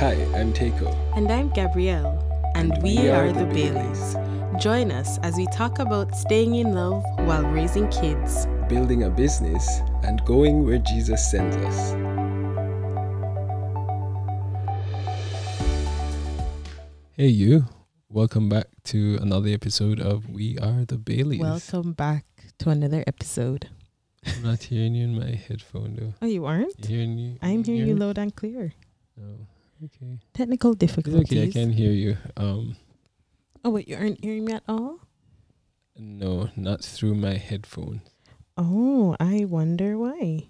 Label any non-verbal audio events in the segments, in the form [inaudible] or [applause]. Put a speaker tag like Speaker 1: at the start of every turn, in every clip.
Speaker 1: Hi, I'm Teiko.
Speaker 2: And I'm Gabrielle, and,
Speaker 1: And
Speaker 2: we,
Speaker 1: we
Speaker 2: are,
Speaker 1: are
Speaker 2: the
Speaker 1: the
Speaker 2: Baileys. Join us as we talk about staying in love while raising kids.
Speaker 1: Building a business and going where Jesus sends us. Hey, you. Welcome back to another episode of We Are the Baileys.
Speaker 2: Welcome back to another episode.
Speaker 1: I'm not hearing you in my headphone, though.
Speaker 2: Oh, you aren't?
Speaker 1: Hearing you?
Speaker 2: I'm hearing you loud and clear.
Speaker 1: Oh, okay.
Speaker 2: Technical
Speaker 1: It's
Speaker 2: difficulties.
Speaker 1: okay, I can hear you. Um,
Speaker 2: Oh, wait, you aren't hearing me at all?
Speaker 1: no, not through my headphones.
Speaker 2: Oh, I wonder why.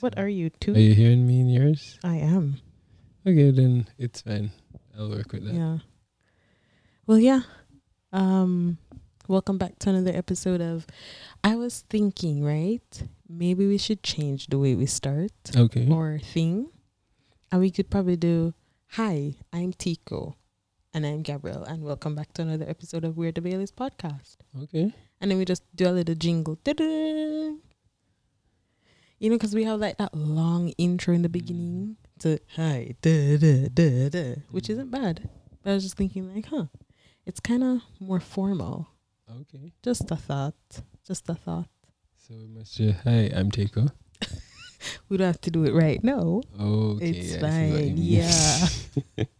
Speaker 2: What are you, two?
Speaker 1: Are you hearing me in yours?
Speaker 2: I am.
Speaker 1: Okay, then it's fine. I'll work with that.
Speaker 2: Yeah. Well, yeah. Um, welcome back to another episode of. I was thinking, right? Maybe we should change the way we start
Speaker 1: Okay.
Speaker 2: or thing, and we could probably do. Hi, I'm Tico, and I'm Gabrielle, and welcome back to another episode of We're the Baileys podcast.
Speaker 1: Okay.
Speaker 2: And then we just do a little jingle. Da-da. You know, because we have like that long intro in the beginning mm. to hi, da, da, da, da, which mm. isn't bad. But I was just thinking, like, huh, it's kind of more formal.
Speaker 1: Okay.
Speaker 2: Just a thought. Just a thought.
Speaker 1: So we must say, hi, I'm Teiko. [laughs]
Speaker 2: We don't have to do it right now.
Speaker 1: Okay.
Speaker 2: it's
Speaker 1: yeah, I see what you
Speaker 2: fine. Yeah. [laughs]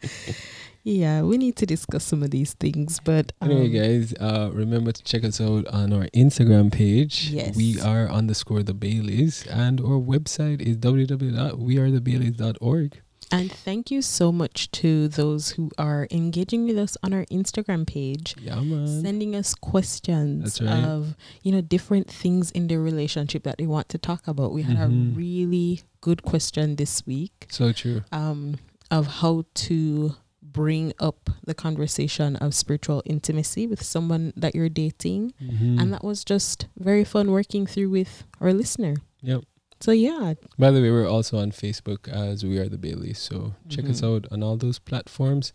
Speaker 2: yeah, we need to discuss some of these things. But um,
Speaker 1: Anyway, guys, uh, remember to check us out on our Instagram page.
Speaker 2: Yes.
Speaker 1: We are underscore the Baileys, and our website is www.wearethebaileys.org.
Speaker 2: And thank you so much to those who are engaging with us on our Instagram page.
Speaker 1: Yeah,
Speaker 2: sending us questions
Speaker 1: right.
Speaker 2: of you know different things in their relationship that they want to talk about. We had
Speaker 1: Mhm.
Speaker 2: a really good question this week
Speaker 1: so true.
Speaker 2: um, of how to bring up the conversation of spiritual intimacy with someone that you're dating,
Speaker 1: Mhm.
Speaker 2: and that was just very fun working through with our listener.
Speaker 1: Yep.
Speaker 2: So yeah,
Speaker 1: By the way, we're also on Facebook as We Are the Baileys. So check us
Speaker 2: Mhm.
Speaker 1: out on all those platforms.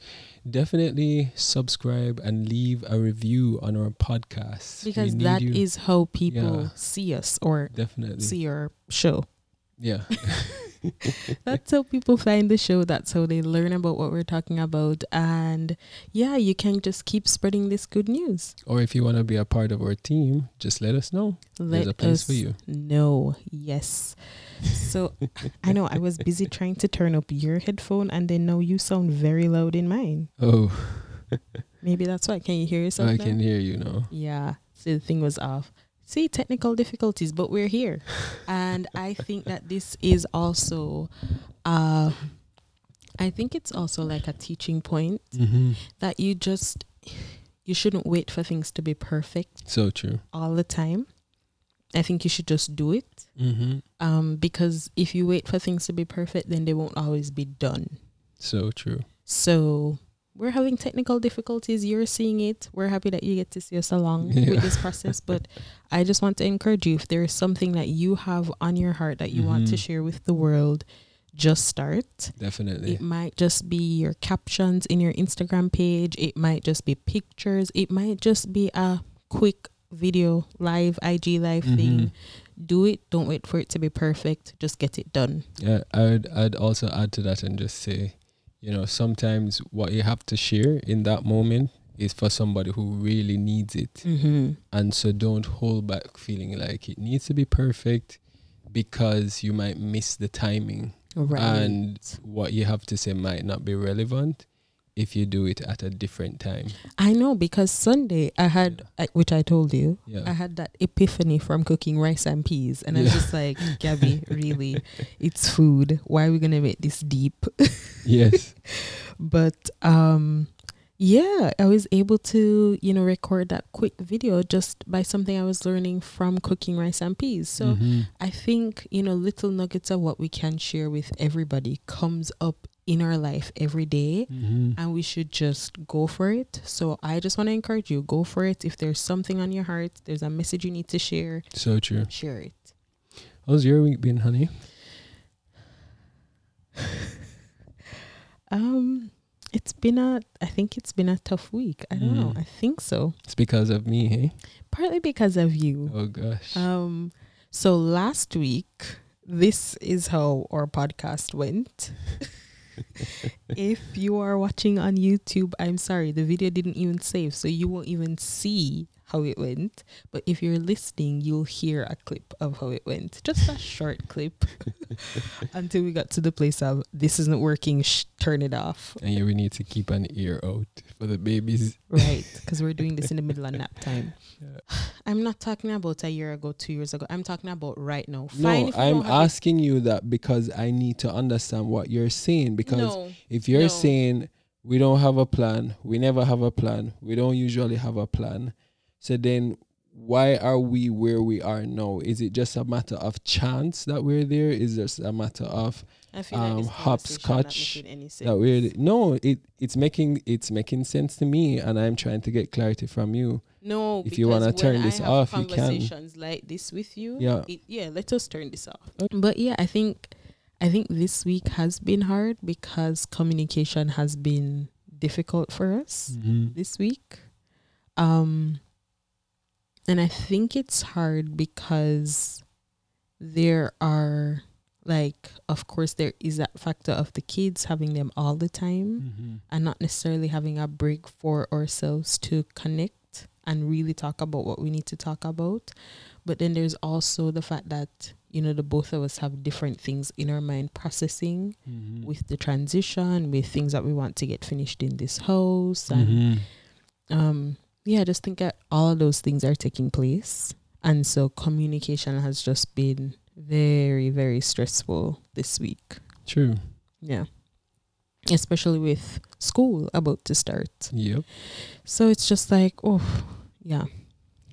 Speaker 1: Definitely subscribe and leave a review on our podcast.
Speaker 2: Because that
Speaker 1: you.
Speaker 2: is how people
Speaker 1: Yeah.
Speaker 2: see us or
Speaker 1: definitely.
Speaker 2: see our show.
Speaker 1: Yeah. [laughs]
Speaker 2: That's how people find the show. That's how they learn about what we're talking about. And yeah, you can just keep spreading this good news.
Speaker 1: or if you want to be a part of our team, just let us know. There's a place for you.
Speaker 2: No, Yes. So [laughs] I know I was busy trying to turn up your headphone and then now you sound very loud in mine.
Speaker 1: Oh,
Speaker 2: Maybe that's why. Can you hear yourself?
Speaker 1: I
Speaker 2: now?
Speaker 1: can hear you now.
Speaker 2: Yeah. So the thing was off. See, technical difficulties, but we're here. [laughs] and I think that this is also uh I think it's also like a teaching point
Speaker 1: Mm-hmm.
Speaker 2: that you just you shouldn't wait for things to be perfect
Speaker 1: So true.
Speaker 2: all the time. I think you should just do it.
Speaker 1: Mm-hmm.
Speaker 2: Um, because if you wait for things to be perfect, then they won't always be done.
Speaker 1: So true.
Speaker 2: So we're having technical difficulties. You're seeing it. We're happy that you get to see us along [laughs]
Speaker 1: Yeah.
Speaker 2: with this process. But I just want to encourage you if there is something that you have on your heart that you want to
Speaker 1: Mhm.
Speaker 2: share with the world, just start.
Speaker 1: Definitely.
Speaker 2: It might just be your captions in your Instagram page. It might just be pictures. It might just be a quick video, live, IG live thing. Do it. Don't wait for it to be perfect. Just get it done.
Speaker 1: Yeah, I'd I'd also add to that and just say, you know, sometimes what you have to share in that moment is for somebody who really needs it.
Speaker 2: Mm-hmm.
Speaker 1: And so don't hold back feeling like it needs to be perfect because you might miss the timing.
Speaker 2: Right.
Speaker 1: And what you have to say might not be relevant if you do it at a different time.
Speaker 2: I know because Sunday I had, I, which I told you, I had that epiphany from cooking rice and peas, and I was just like, Gabby, [laughs] really, it's food. Why are we gonna make this deep?
Speaker 1: yes. [laughs]
Speaker 2: but um yeah i was able to you know record that quick video just by something i was learning from cooking rice and peas so
Speaker 1: Mhm.
Speaker 2: i think you know little nuggets of what we can share with everybody comes up in our life every day
Speaker 1: Mhm.
Speaker 2: and we should just go for it so i just want to encourage you go for it if there's something on your heart there's a message you need to share
Speaker 1: So true.
Speaker 2: share it
Speaker 1: How's your week been, honey? [laughs]
Speaker 2: um it's been a i think it's been a tough week i don't know
Speaker 1: Mm.
Speaker 2: i think so
Speaker 1: It's because of me, hey?
Speaker 2: partly because of you
Speaker 1: Oh gosh.
Speaker 2: Um, so last week, this is how our podcast went. [laughs] if you are watching on YouTube, I'm sorry, the video didn't even save, so you won't even see how it went. But if you're listening, you'll hear a clip of how it went. Just a short clip [laughs] until we got to the place of this isn't working, sh- turn it off.
Speaker 1: And yeah, we need to keep an ear out for the babies.
Speaker 2: Right, because we're doing this in the middle of nap [laughs] time.
Speaker 1: Yeah.
Speaker 2: I'm not talking about a year ago, two years ago. I'm talking about right now.
Speaker 1: No,
Speaker 2: Fine if
Speaker 1: I'm
Speaker 2: it-
Speaker 1: asking you that because I need to understand what you're saying. Because
Speaker 2: no,
Speaker 1: if you're
Speaker 2: no.
Speaker 1: saying we don't have a plan, we never have a plan, we don't usually have a plan, so then why are we where we are now? Is it just a matter of chance that we're there? Is it just a matter of um,
Speaker 2: like
Speaker 1: hopscotch
Speaker 2: conversation not making any sense.
Speaker 1: that we're no? It it's making it's making sense to me, and I'm trying to get clarity from you.
Speaker 2: No,
Speaker 1: If you wanna turn this
Speaker 2: I
Speaker 1: off, you can.
Speaker 2: Conversations like this with you,
Speaker 1: Yeah.
Speaker 2: it, yeah. Let us turn this off.
Speaker 1: Okay.
Speaker 2: But yeah, I think I think this week has been hard because communication has been difficult for us
Speaker 1: Mm-hmm.
Speaker 2: this week. Um, and I think it's hard because there are like, of course, there is that factor of the kids having them all the time
Speaker 1: Mm-hmm.
Speaker 2: and not necessarily having a break for ourselves to connect and really talk about what we need to talk about. But then there's also the fact that, you know, the both of us have different things in our mind processing
Speaker 1: Mm-hmm.
Speaker 2: with the transition, with things that we want to get finished in this house. And
Speaker 1: Mm-hmm.
Speaker 2: um yeah, I just think that all of those things are taking place. And so communication has just been very, very stressful this week.
Speaker 1: True.
Speaker 2: Yeah. Especially with school about to start.
Speaker 1: Yep.
Speaker 2: So it's just like, oh, yeah.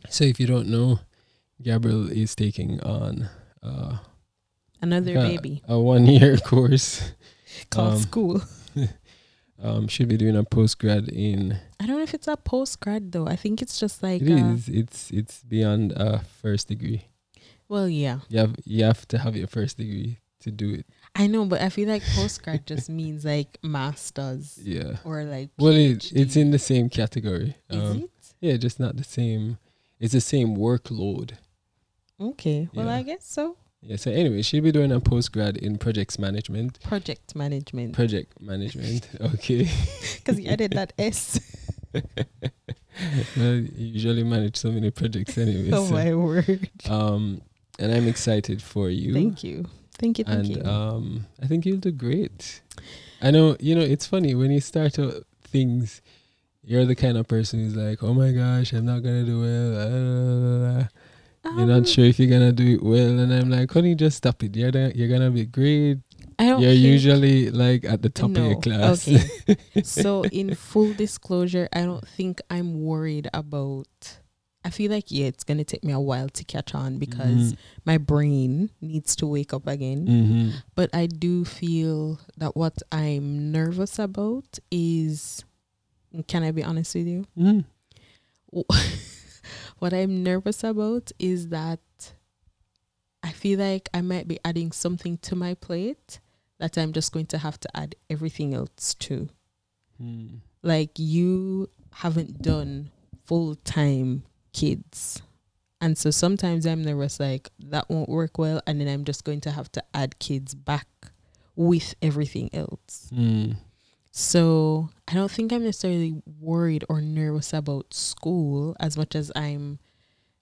Speaker 1: So if you don't know, Gabriel is taking on uh,
Speaker 2: Another
Speaker 1: uh, [laughs]
Speaker 2: baby
Speaker 1: a one year [laughs] course.
Speaker 2: called
Speaker 1: um,
Speaker 2: school.
Speaker 1: Um, should be doing a post grad in.
Speaker 2: I don't know if it's a post grad though. I think it's just like,
Speaker 1: It
Speaker 2: uh,
Speaker 1: is. It's it's beyond a first degree.
Speaker 2: well, yeah.
Speaker 1: You have you have to have your first degree to do it.
Speaker 2: I know, but I feel like post grad just [laughs] means like masters
Speaker 1: Yeah.
Speaker 2: or like.
Speaker 1: Well, it, it's in the same category.
Speaker 2: Is
Speaker 1: Um,
Speaker 2: it?
Speaker 1: yeah, just not the same. It's the same workload.
Speaker 2: Okay. Well,
Speaker 1: yeah.
Speaker 2: I guess so.
Speaker 1: Yeah. So anyway, she'll be doing a post grad in projects management.
Speaker 2: Project management.
Speaker 1: Project management. [laughs] Okay.
Speaker 2: Because you added that S. [laughs]
Speaker 1: well, you usually manage so many projects anyway. [laughs]
Speaker 2: oh
Speaker 1: so,
Speaker 2: my word.
Speaker 1: um, and I'm excited for you.
Speaker 2: Thank you. Thank you. Thank
Speaker 1: and
Speaker 2: you.
Speaker 1: um, I think you'll do great. I know. You know, it's funny when you start out things. You're the kind of person who's like, "Oh my gosh, I'm not gonna do well." La." You're
Speaker 2: Um,
Speaker 1: not sure if you're gonna do it well, and I'm like, "Honey, just stop it. You're the, you're gonna be great.
Speaker 2: I don't
Speaker 1: You're usually like at the top of your class."
Speaker 2: okay. [laughs] so in full disclosure, I don't think I'm worried about I feel like yeah, it's gonna take me a while to catch on because my brain needs to wake up again.
Speaker 1: mm-hmm.
Speaker 2: But I do feel that what I'm nervous about is can I be honest with you?
Speaker 1: mm [laughs]
Speaker 2: what I'm nervous about is that I feel like I might be adding something to my plate that I'm just going to have to add everything else to.
Speaker 1: Mm.
Speaker 2: Like you haven't done full time kids. And so sometimes I'm nervous like that won't work well and then I'm just going to have to add kids back with everything else.
Speaker 1: Mm.
Speaker 2: So I don't think I'm necessarily worried or nervous about school as much as I'm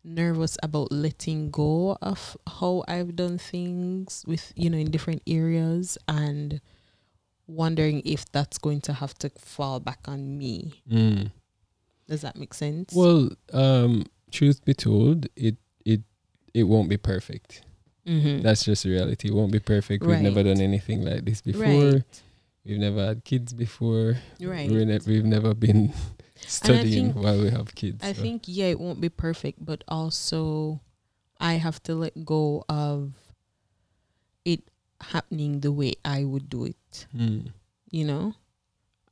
Speaker 2: nervous about letting go of how I've done things with, you know, in different areas and wondering if that's going to have to fall back on me.
Speaker 1: Mm.
Speaker 2: Does that make sense?
Speaker 1: Well, um, truth be told, it it it won't be perfect.
Speaker 2: mm-hmm.
Speaker 1: That's just reality. It won't be perfect. We've never done anything like this before.
Speaker 2: right.
Speaker 1: We've never had kids before.
Speaker 2: Right.
Speaker 1: We're ne- we've never been [laughs] studying
Speaker 2: think-
Speaker 1: while we have kids.
Speaker 2: I
Speaker 1: so.
Speaker 2: think yeah, it won't be perfect, but also I have to let go of it happening the way I would do it,
Speaker 1: Mm.
Speaker 2: you know?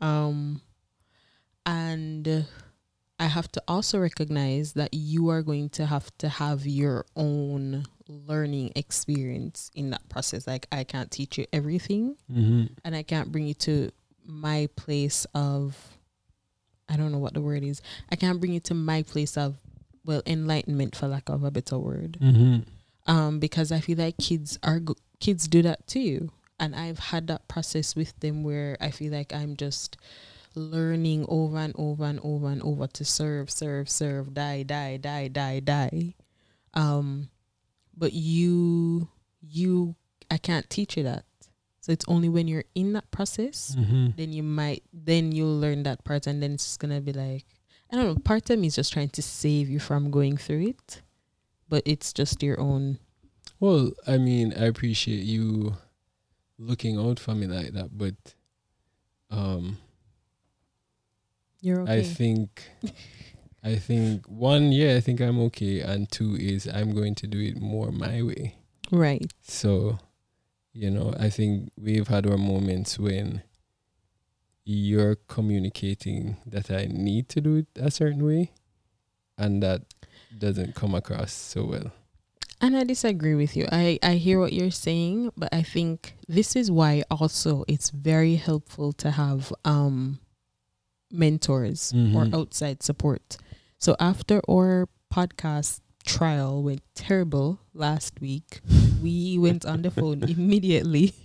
Speaker 2: Um and uh, I have to also recognize that you are going to have to have your own learning experience in that process. Like I can't teach you everything
Speaker 1: Mhm.
Speaker 2: and I can't bring you to my place of I don't know what the word is. I can't bring you to my place of well enlightenment for lack of a better word.
Speaker 1: Mhm.
Speaker 2: Um because I feel like kids are go- kids do that too. and I've had that process with them where I feel like I'm just learning over and over and over and over to serve, serve, serve, die, die, die, die, die. Um, but you, you, I can't teach you that. So it's only when you're in that process,
Speaker 1: Mm-hmm.
Speaker 2: then you might, then you'll learn that part, and then it's just gonna be like, I don't know. Part of me is just trying to save you from going through it, but it's just your own.
Speaker 1: Well, I mean, I appreciate you looking out for me like that, but um,
Speaker 2: You're okay.
Speaker 1: I think, [laughs] I think one, yeah, I think I'm okay, and two is I'm going to do it more my way.
Speaker 2: right.
Speaker 1: So, you know, I think we've had our moments when you're communicating that I need to do it a certain way, and that doesn't come across so well.
Speaker 2: And I disagree with you. I, I hear what you're saying, but I think this is why also it's very helpful to have um mentors
Speaker 1: Mhm.
Speaker 2: or outside support. So after our podcast trial went terrible last week, we [laughs] went on the phone immediately. [laughs]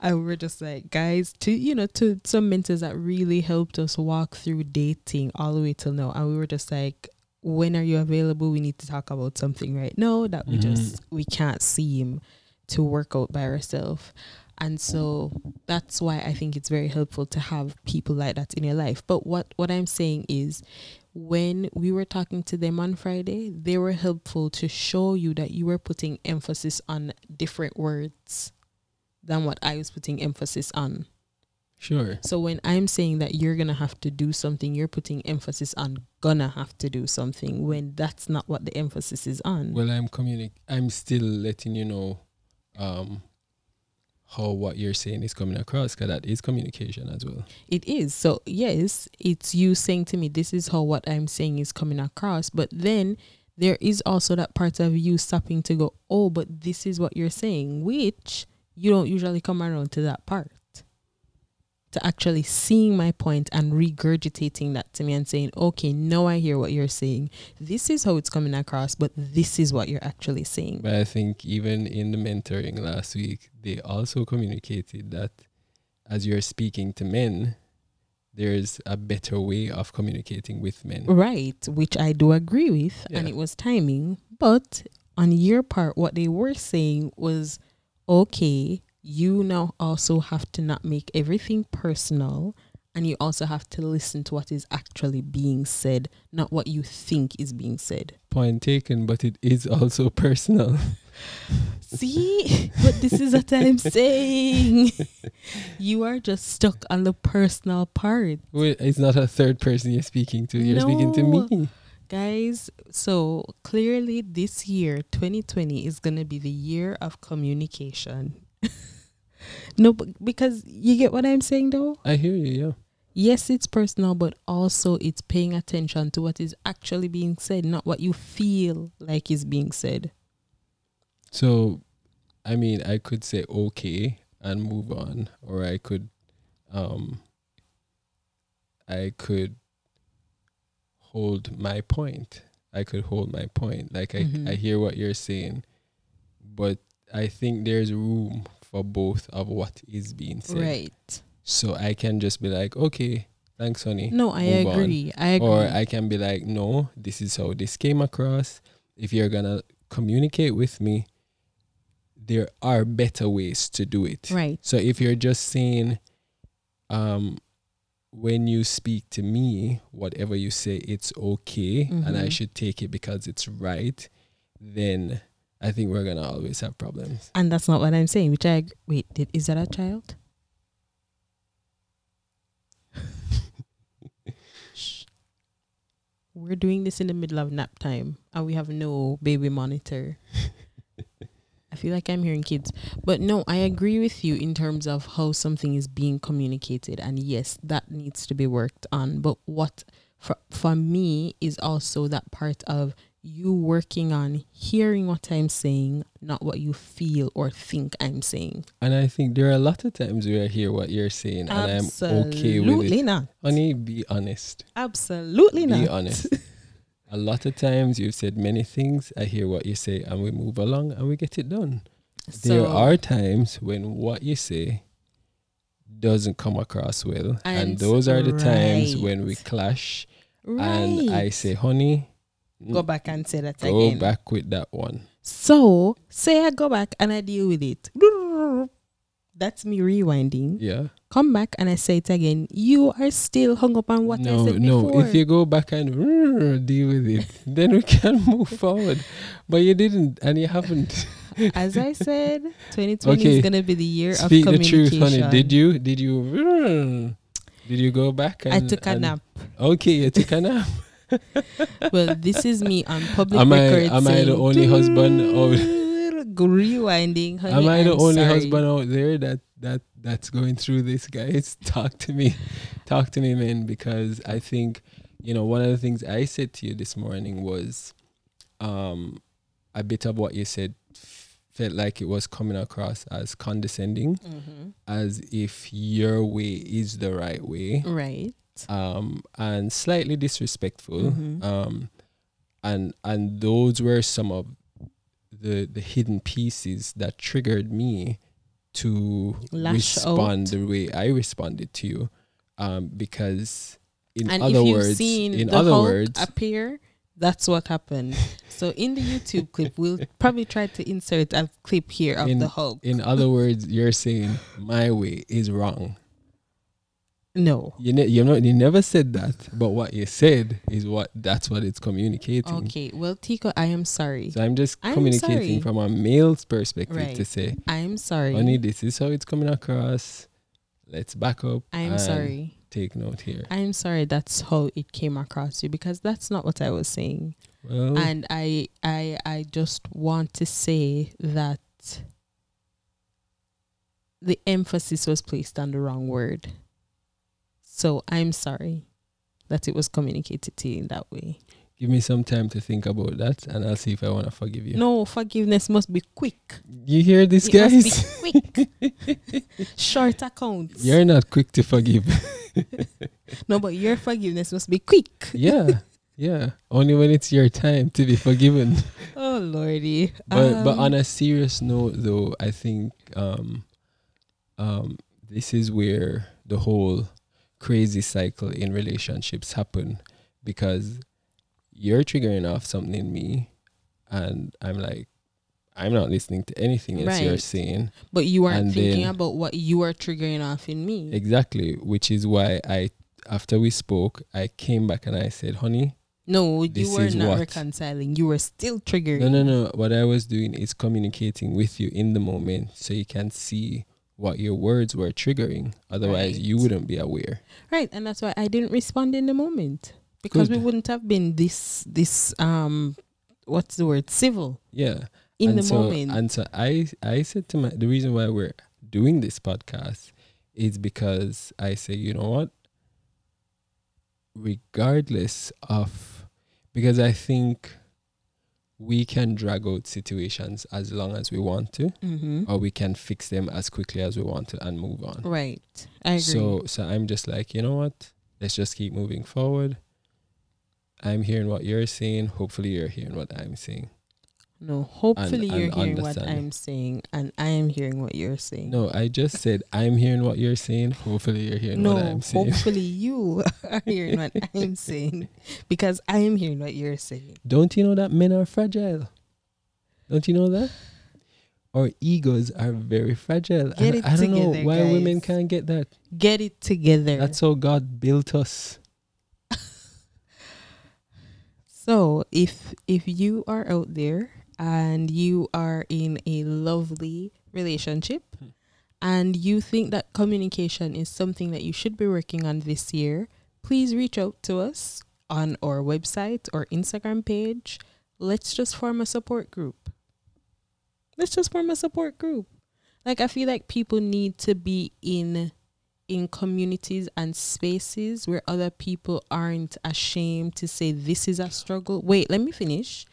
Speaker 2: And we were just like, guys, to you know, to some mentors that really helped us walk through dating all the way till now. And we were just like, when are you available? We need to talk about something right now that we
Speaker 1: Mhm.
Speaker 2: just we can't seem to work out by ourselves. And so that's why I think it's very helpful to have people like that in your life. But what what I'm saying is when we were talking to them on Friday, they were helpful to show you that you were putting emphasis on different words than what I was putting emphasis on.
Speaker 1: Sure.
Speaker 2: So when I'm saying that you're gonna have to do something, you're putting emphasis on gonna have to do something when that's not what the emphasis is on.
Speaker 1: Well, I'm communi- I'm still letting you know um, how what you're saying is coming across, because that is communication as well.
Speaker 2: It is. So, yes, it's you saying to me, this is how what I'm saying is coming across. But then there is also that part of you stopping to go, oh, but this is what you're saying, which you don't usually come around to that part. To actually seeing my point and regurgitating that to me and saying, okay, now I hear what you're saying. This is how it's coming across, but this is what you're actually saying.
Speaker 1: But I think even in the mentoring last week, they also communicated that as you're speaking to men, there's a better way of communicating with men.
Speaker 2: Right, which I do agree with, and it was timing. But on your part, what they were saying was okay, you now also have to not make everything personal, and you also have to listen to what is actually being said, not what you think is being said.
Speaker 1: Point taken, but it is also [laughs] personal. [laughs]
Speaker 2: See, but this is what I'm [laughs] saying. you are just stuck on the personal part.
Speaker 1: Well, it's not a third person you're speaking to. You're speaking to me.
Speaker 2: Guys, so clearly this year, 2020, is going to be the year of communication. [laughs] no, but because you get what I'm saying though?
Speaker 1: I hear you, yeah.
Speaker 2: Yes, it's personal, but also it's paying attention to what is actually being said, not what you feel like is being said.
Speaker 1: So, I mean, I could say okay and move on, or I could, um, I could hold my point. I could hold my point. Like I,
Speaker 2: Mhm.
Speaker 1: I hear what you're saying, but I think there's room for both of what is being said.
Speaker 2: Right.
Speaker 1: So I can just be like, okay, thanks, honey.
Speaker 2: No, I
Speaker 1: Move on.
Speaker 2: agree. I agree.
Speaker 1: Or I can be like, no, this is how this came across. If you're gonna communicate with me, there are better ways to do it.
Speaker 2: right.
Speaker 1: So if you're just saying, um, when you speak to me, whatever you say, it's okay, and I
Speaker 2: Mhm.
Speaker 1: should take it because it's right, then I think we're gonna always have problems.
Speaker 2: And that's not what I'm saying, which I wait, did, is that a child? [laughs] We're doing this in the middle of nap time and we have no baby monitor. [laughs] I feel like I'm hearing kids. But no, I agree with you in terms of how something is being communicated. And yes, that needs to be worked on. But what for, for me is also that part of you working on hearing what I'm saying, not what you feel or think I'm saying.
Speaker 1: And I think there are a lot of times where I hear what you're saying, and I'm okay with it.
Speaker 2: Absolutely not.
Speaker 1: Honey, be honest.
Speaker 2: Absolutely not.
Speaker 1: Be honest. [laughs] a lot of times you've said many things. I hear what you say, and we move along and we get it done. there are times when what you say doesn't come across well, and,
Speaker 2: And
Speaker 1: those are the times when we clash.
Speaker 2: right.
Speaker 1: And I say, honey, Mm.
Speaker 2: go back and say that
Speaker 1: go
Speaker 2: again.
Speaker 1: Go back with that one.
Speaker 2: So say I go back and I deal with it. That's me rewinding.
Speaker 1: Yeah.
Speaker 2: Come back and I say it again. You are still hung up on what
Speaker 1: no,
Speaker 2: I said
Speaker 1: no.
Speaker 2: before.
Speaker 1: If you go back and [laughs] deal with it, then we can [laughs] move forward. But you didn't, and you haven't. [laughs]
Speaker 2: As I said, 2020
Speaker 1: Okay.
Speaker 2: is gonna be the year
Speaker 1: Speak
Speaker 2: of
Speaker 1: the
Speaker 2: communication.
Speaker 1: truth, honey. Did you? Did you? Did you go back? And,
Speaker 2: I took a nap.
Speaker 1: Okay, you took a nap. [laughs]
Speaker 2: Well, this is me on public
Speaker 1: Am I-
Speaker 2: record.
Speaker 1: am I the only husband
Speaker 2: rewinding? Honey,
Speaker 1: Am I the
Speaker 2: I'm
Speaker 1: only
Speaker 2: sorry.
Speaker 1: husband out there that that that's going through this, guys? Talk to me, talk to me, man, because I think you know one of the things I said to you this morning was, um, a bit of what you said felt like it was coming across as condescending,
Speaker 2: Mhm.
Speaker 1: as if your way is the right way,
Speaker 2: Right.
Speaker 1: Um, and slightly disrespectful.
Speaker 2: Mhm.
Speaker 1: Um, and and those were some of the the hidden pieces that triggered me to
Speaker 2: Lash
Speaker 1: respond
Speaker 2: out.
Speaker 1: the way I responded to you, um, because in
Speaker 2: and
Speaker 1: other
Speaker 2: if you've
Speaker 1: words,
Speaker 2: seen
Speaker 1: in
Speaker 2: the
Speaker 1: other
Speaker 2: Hulk
Speaker 1: words,
Speaker 2: appear, that's what happened. [laughs] so in the YouTube clip, we'll probably try to insert a clip here of
Speaker 1: In-
Speaker 2: the Hulk.
Speaker 1: in other words, you're saying my way is wrong.
Speaker 2: No.
Speaker 1: You ne- you know you never said that, but what you said is what that's what it's communicating.
Speaker 2: Okay. Well, Tico, I am sorry.
Speaker 1: So I'm just
Speaker 2: I'm
Speaker 1: communicating
Speaker 2: sorry.
Speaker 1: from a male's perspective
Speaker 2: Right.
Speaker 1: to say,
Speaker 2: I'm sorry.
Speaker 1: honey, this is how it's coming across. Let's back up.
Speaker 2: I'm sorry.
Speaker 1: Take note here.
Speaker 2: I'm sorry that's how it came across you because that's not what I was saying.
Speaker 1: Well,
Speaker 2: And I I I just want to say that the emphasis was placed on the wrong word. So I'm sorry that it was communicated to you in that way.
Speaker 1: give me some time to think about that, and I'll see if I want to forgive you.
Speaker 2: No, forgiveness must be quick.
Speaker 1: You hear this,
Speaker 2: It
Speaker 1: guys?
Speaker 2: must be quick. [laughs] Short accounts.
Speaker 1: You're not quick to forgive. [laughs]
Speaker 2: no, but your forgiveness must be quick.
Speaker 1: yeah, yeah. Only when it's your time to be forgiven. [laughs]
Speaker 2: Oh lordy.
Speaker 1: But but
Speaker 2: Um,
Speaker 1: on a serious note, though, I think um, um, this is where the whole crazy cycle in relationships happen because you're triggering off something in me, and I'm like, I'm not listening to anything else you're saying.
Speaker 2: but you aren't thinking
Speaker 1: then-
Speaker 2: about what you are triggering off in me.
Speaker 1: Exactly, which is why I, after we spoke, I came back and I said, honey,
Speaker 2: No, you were not
Speaker 1: what-
Speaker 2: reconciling. You were still triggering.
Speaker 1: no, no, no. What I was doing is communicating with you in the moment so you can see what your words were triggering. Otherwise, you wouldn't be aware.
Speaker 2: Right, and that's why I didn't respond in the moment because we wouldn't have been this this um what's the word civil
Speaker 1: Yeah.
Speaker 2: in
Speaker 1: and
Speaker 2: the
Speaker 1: so,
Speaker 2: moment.
Speaker 1: And so I, I said to my, the reason why we're doing this podcast is because I say, you know what? Regardless of, because I think we can drag out situations as long as we want to,
Speaker 2: mm-hmm.
Speaker 1: or we can fix them as quickly as we want to and move on.
Speaker 2: Right, I agree.
Speaker 1: So, so I'm just like, you know what? Let's just keep moving forward. I'm hearing what you're saying. Hopefully, you're hearing what I'm saying.
Speaker 2: No, hopefully
Speaker 1: and
Speaker 2: you're hearing what. I'm saying, and I am hearing what you're saying.
Speaker 1: No, I just said I'm hearing what you're saying. Hopefully, you're hearing
Speaker 2: no,
Speaker 1: what I'm saying.
Speaker 2: hopefully [laughs] you are hearing what I'm saying because I am hearing what you're saying.
Speaker 1: Don't you know that men are fragile? Don't you know that? Our egos are very fragile.
Speaker 2: Get
Speaker 1: and
Speaker 2: it
Speaker 1: I don't know
Speaker 2: together,
Speaker 1: why women can't get that.
Speaker 2: Get it together.
Speaker 1: That's how God built us. [laughs]
Speaker 2: So if if you are out there and you are in a lovely relationship
Speaker 1: Hmm.
Speaker 2: and you think that communication is something that you should be working on this year, please reach out to us on our website or Instagram page. Let's just form a support group. Let's just form a support group. Like I feel like people need to be in in communities and spaces where other people aren't ashamed to say this is a struggle. Wait, let me finish.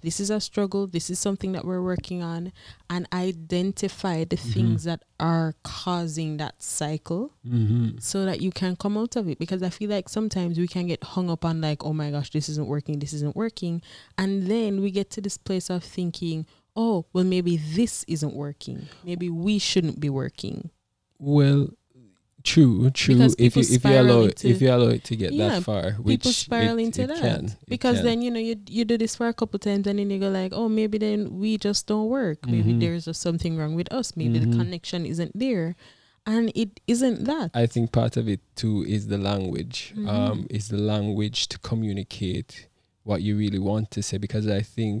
Speaker 2: This is a struggle. This is something that we're working on and identify the
Speaker 1: Mhm.
Speaker 2: things that are causing that cycle
Speaker 1: Mm-hmm.
Speaker 2: so that you can come out of it because I feel like sometimes we can get hung up on like oh my gosh this isn't working this isn't working and then we get to this place of thinking oh, well, maybe this isn't working. Maybe we shouldn't be working.
Speaker 1: Well, true, true.
Speaker 2: Because
Speaker 1: If you if you allow it, if you allow it to get
Speaker 2: Yeah,
Speaker 1: that far, which
Speaker 2: People spiral
Speaker 1: it,
Speaker 2: into
Speaker 1: it
Speaker 2: that
Speaker 1: can,
Speaker 2: because
Speaker 1: can.
Speaker 2: then you know you you do this for a couple times and then you go like, oh, maybe then we just don't work. Maybe
Speaker 1: Mhm.
Speaker 2: there's just something wrong with us. Maybe
Speaker 1: Mhm.
Speaker 2: the connection isn't there, and it isn't that.
Speaker 1: I think part of it too is the language.
Speaker 2: Mhm.
Speaker 1: Um, is the language to communicate what you really want to say because I think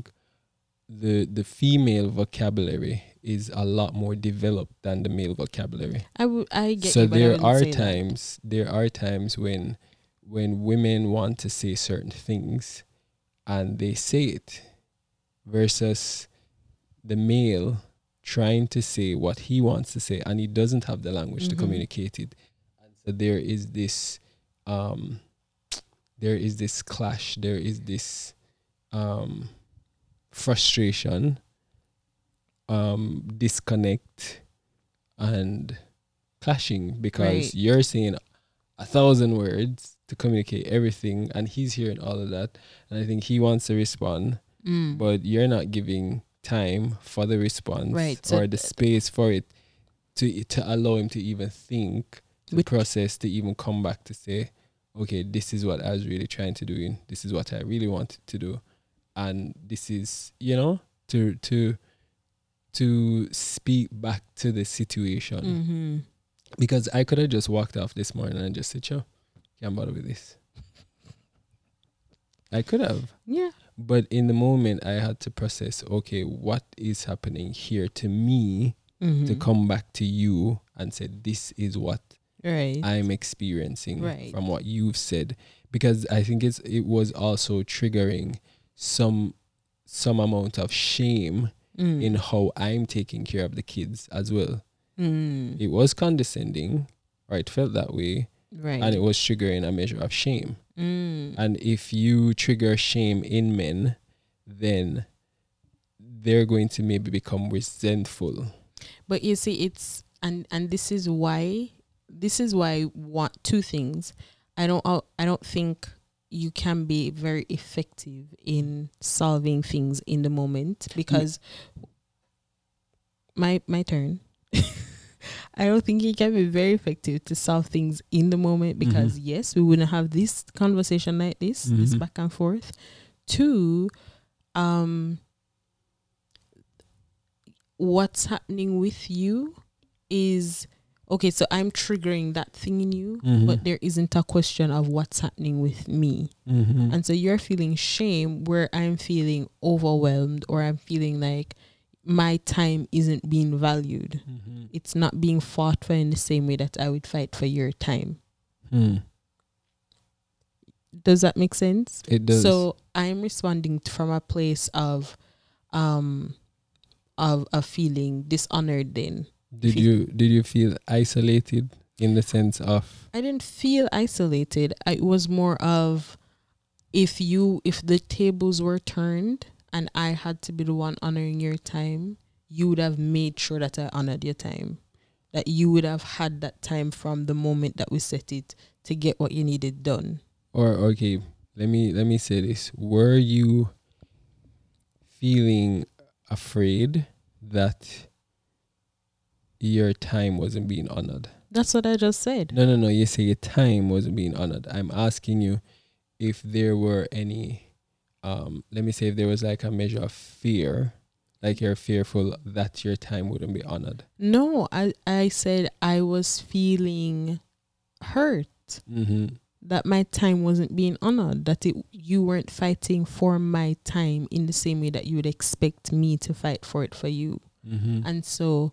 Speaker 1: the the female vocabulary is a lot more developed than the male vocabulary.
Speaker 2: I would I get
Speaker 1: so
Speaker 2: you,
Speaker 1: there are
Speaker 2: say that.
Speaker 1: times there are times when when women want to say certain things and they say it versus the male trying to say what he wants to say and he doesn't have the language to
Speaker 2: Mhm.
Speaker 1: communicate it and so there is this um there is this clash there is this um frustration um disconnect and clashing because
Speaker 2: Right.
Speaker 1: you're saying a thousand words to communicate everything and he's hearing all of that and i think he wants to respond
Speaker 2: Mm.
Speaker 1: but you're not giving time for the response
Speaker 2: Right, so
Speaker 1: or the space for it to to allow him to even think to process to even come back to say okay this is what i was really trying to do and this is what i really wanted to do and this is you know to to to speak back to the situation
Speaker 2: Mm-hmm.
Speaker 1: because i could have just walked off this morning and just said yo can't bother with this [laughs] i could have
Speaker 2: Yeah.
Speaker 1: but in the moment i had to process okay what is happening here to me to
Speaker 2: Mhm.
Speaker 1: come back to you and say this is what
Speaker 2: Right.
Speaker 1: i'm experiencing
Speaker 2: Right.
Speaker 1: from what you've said because i think it's it was also triggering some some amount of shame
Speaker 2: Mm.
Speaker 1: in how i'm taking care of the kids as well
Speaker 2: Mm.
Speaker 1: it was condescending or it felt that way
Speaker 2: Right.
Speaker 1: and it was triggering a measure of shame
Speaker 2: Mm.
Speaker 1: And if you trigger shame in men, then they're going to maybe become resentful.
Speaker 2: But you see, it's and and this is why this is why what two things. I don't I don't think you can be very effective in solving things in the moment because my my turn. [laughs] I don't think you can be very effective to solve things in the moment because yes, we wouldn't have this conversation like this, this
Speaker 1: Mhm.
Speaker 2: back and forth. Two, um what's happening with you is okay, so I'm triggering that thing in you,
Speaker 1: Mhm.
Speaker 2: but there isn't a question of what's happening with me.
Speaker 1: Mm-hmm.
Speaker 2: And so you're feeling shame where I'm feeling overwhelmed or I'm feeling like my time isn't being valued.
Speaker 1: Mm-hmm.
Speaker 2: It's not being fought for in the same way that I would fight for your time.
Speaker 1: Mm.
Speaker 2: Does that make sense?
Speaker 1: It does.
Speaker 2: So I'm responding from a place of um of a feeling dishonored then.
Speaker 1: Did you did you feel isolated in the sense of
Speaker 2: I didn't feel isolated. I, it was more of if you if the tables were turned and I had to be the one honoring your time, you would have made sure that I honored your time. That you would have had that time from the moment that we set it to get what you needed done.
Speaker 1: or okay, let me let me say this. Were you feeling afraid that your time wasn't being honored?
Speaker 2: That's what I just said.
Speaker 1: No, no, no. You say your time wasn't being honored. I'm asking you if there were any, um, let me say, if there was like a measure of fear, like you're fearful that your time wouldn't be honored.
Speaker 2: No, I I said I was feeling hurt
Speaker 1: Mm-hmm.
Speaker 2: that my time wasn't being honored that it you weren't fighting for my time in the same way that you would expect me to fight for it for you
Speaker 1: Mm-hmm.
Speaker 2: and so